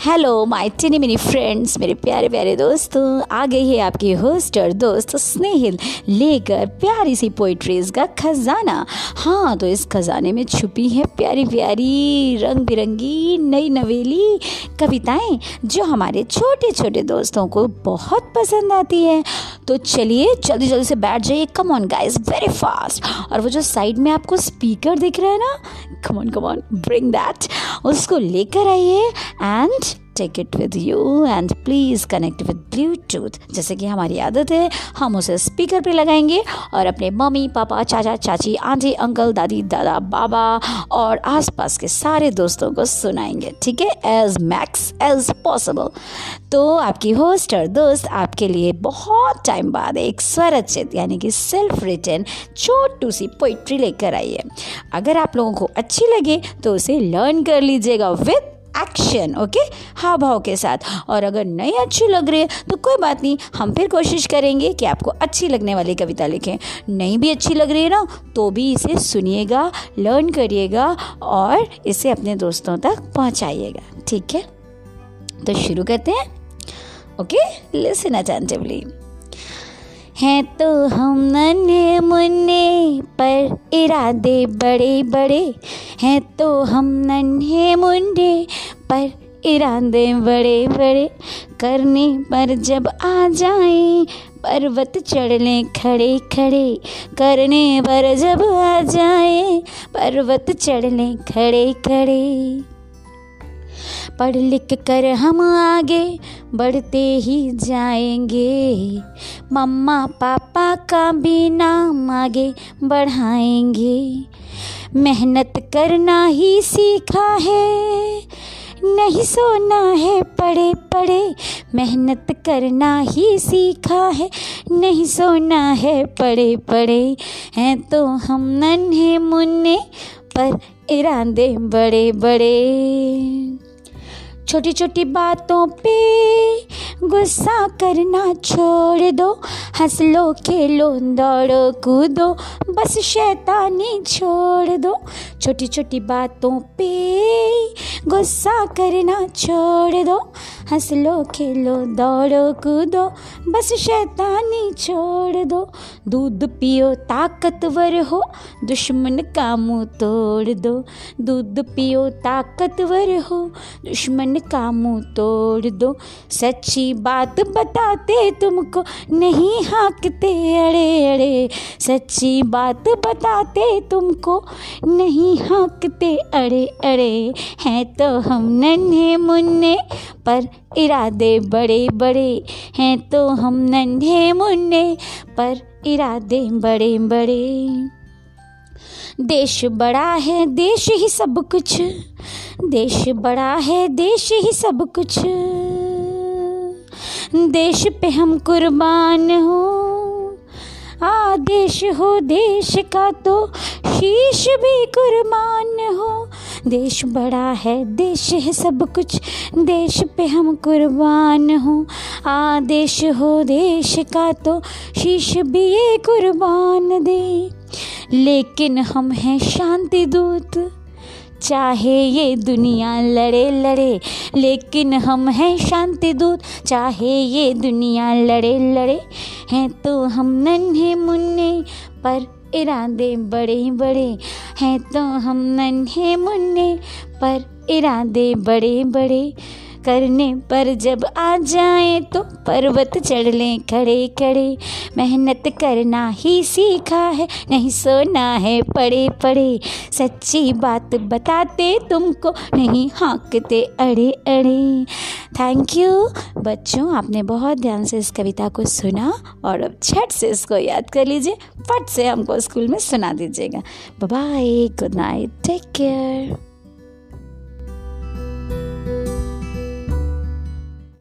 Hello my tiny mini friends मेरे प्यारे प्यारे दोस्तों। आ गई है आपकी होस्ट और दोस्त स्नेहिल, लेकर प्यारी सी पोइट्रीज का खजाना। हाँ तो इस खजाने में छुपी है प्यारी प्यारी रंग बिरंगी नई नवेली कविताएँ, जो हमारे छोटे छोटे दोस्तों को बहुत पसंद आती है। तो चलिए जल्दी जल्दी से बैठ जाइए। Come on guys very fast और वो जो साइड में आपको स्पीकर दिख रहा है ना come on come on bring that उसको लेकर आइए and take it with you and please connect with Bluetooth जैसे कि हमारी आदत है, हम उसे स्पीकर पे लगाएँगे और अपने मम्मी, पापा, चाचा, चाची, आंटी, अंकल, दादी, दादा, बाबा और आसपास के सारे दोस्तों को सुनाएँगे, ठीक है? एज मैक्स एज पॉसिबल तो आपकी होस्ट और दोस्त आपके लिए बहुत टाइम बाद एक स्वरचित, यानी कि सेल्फ रिटर्न छोटू सी पोइट्री लेकर आई है अगर आप लोगों को अच्छी लगे तो उसे लर्न कर लीजिएगा विथ एक्शन ओके हाव भाव के साथ। और अगर नहीं अच्छी लग रही है तो कोई बात नहीं, हम फिर कोशिश करेंगे कि आपको अच्छी लगने वाली कविता लिखें। नहीं भी अच्छी लग रही है ना तो भी इसे सुनिएगा लर्न करिएगा और इसे अपने दोस्तों तक पहुंचाइएगा, ठीक है? तो शुरू करते हैं ओके लिसन अटेंटिवली हैं तो हम नन्हे मुन्ने पर इरादे बड़े बड़े हैं तो हम नन्हे मुन्ने पर इरादे बड़े बड़े करने पर जब आ जाए, पर्वत चढ़ लें खड़े खड़े करने पर जब आ जाए, पर्वत चढ़ लें खड़े खड़े। पढ़ लिख कर हम आगे बढ़ते ही जाएँगे। मम्मा पापा का भी नाम आगे बढ़ाएँगे। मेहनत करना ही सीखा है। नहीं सोना है पड़े पड़े, मेहनत करना ही सीखा है। नहीं सोना है पड़े पड़े, हैं तो हम नन्हे मुन्ने, पर इरादे बड़े बड़े। छोटी छोटी बातों पे गुस्सा करना छोड़ दो हंस लो खेलो, दौड़ो कूदो बस शैतानी छोड़ दो। छोटी छोटी बातों पे गुस्सा करना छोड़ दो। हंस लो खेलो दौड़ो कूदो, बस शैतानी छोड़ दो। दूध पियो ताकतवर हो, दुश्मन का मुँह तोड़ दो। दूध पियो ताकतवर हो, दुश्मन का मुँह तोड़ दो। सच्ची बात बताते तुमको, नहीं हाँकते अड़े अड़े। सच्ची बात बताते तुमको, नहीं हाँकते अड़े अड़े हैं तो हम नन्हे मुन्ने, पर इरादे बड़े बड़े, हैं तो हम नन्हे मुन्ने, पर इरादे बड़े बड़े। देश बड़ा है, देश ही सब कुछ, देश बड़ा है, देश ही सब कुछ। देश पे हम कुर्बान हो आदेश हो, देश का तो शीश भी कुर्बान हो। देश बड़ा है, देश है सब कुछ, देश पे हम कुर्बान हो। आदेश हो, देश का तो शीश भी ये कुर्बान दे। लेकिन हम हैं शांति दूत चाहे ये दुनिया लड़े लड़े, लेकिन हम हैं शांति दूत। चाहे ये दुनिया लड़े लड़े, हैं तो हम नन्हे मुन्ने, पर इरादे बड़े बड़े। हैं तो हम नन्हे मुन्ने, पर इरादे बड़े बड़े। करने पर जब आ जाए तो पर्वत चढ़ लें खड़े खड़े। मेहनत करना ही सीखा है, नहीं सोना है पड़े पड़े। सच्ची बात बताते तुमको, नहीं हाँकते अड़े अड़े। थैंक यू बच्चों, आपने बहुत ध्यान से इस कविता को सुना और अब झट से इसको याद कर लीजिए। फट से हमको स्कूल में सुना दीजिएगा। Bye good night take care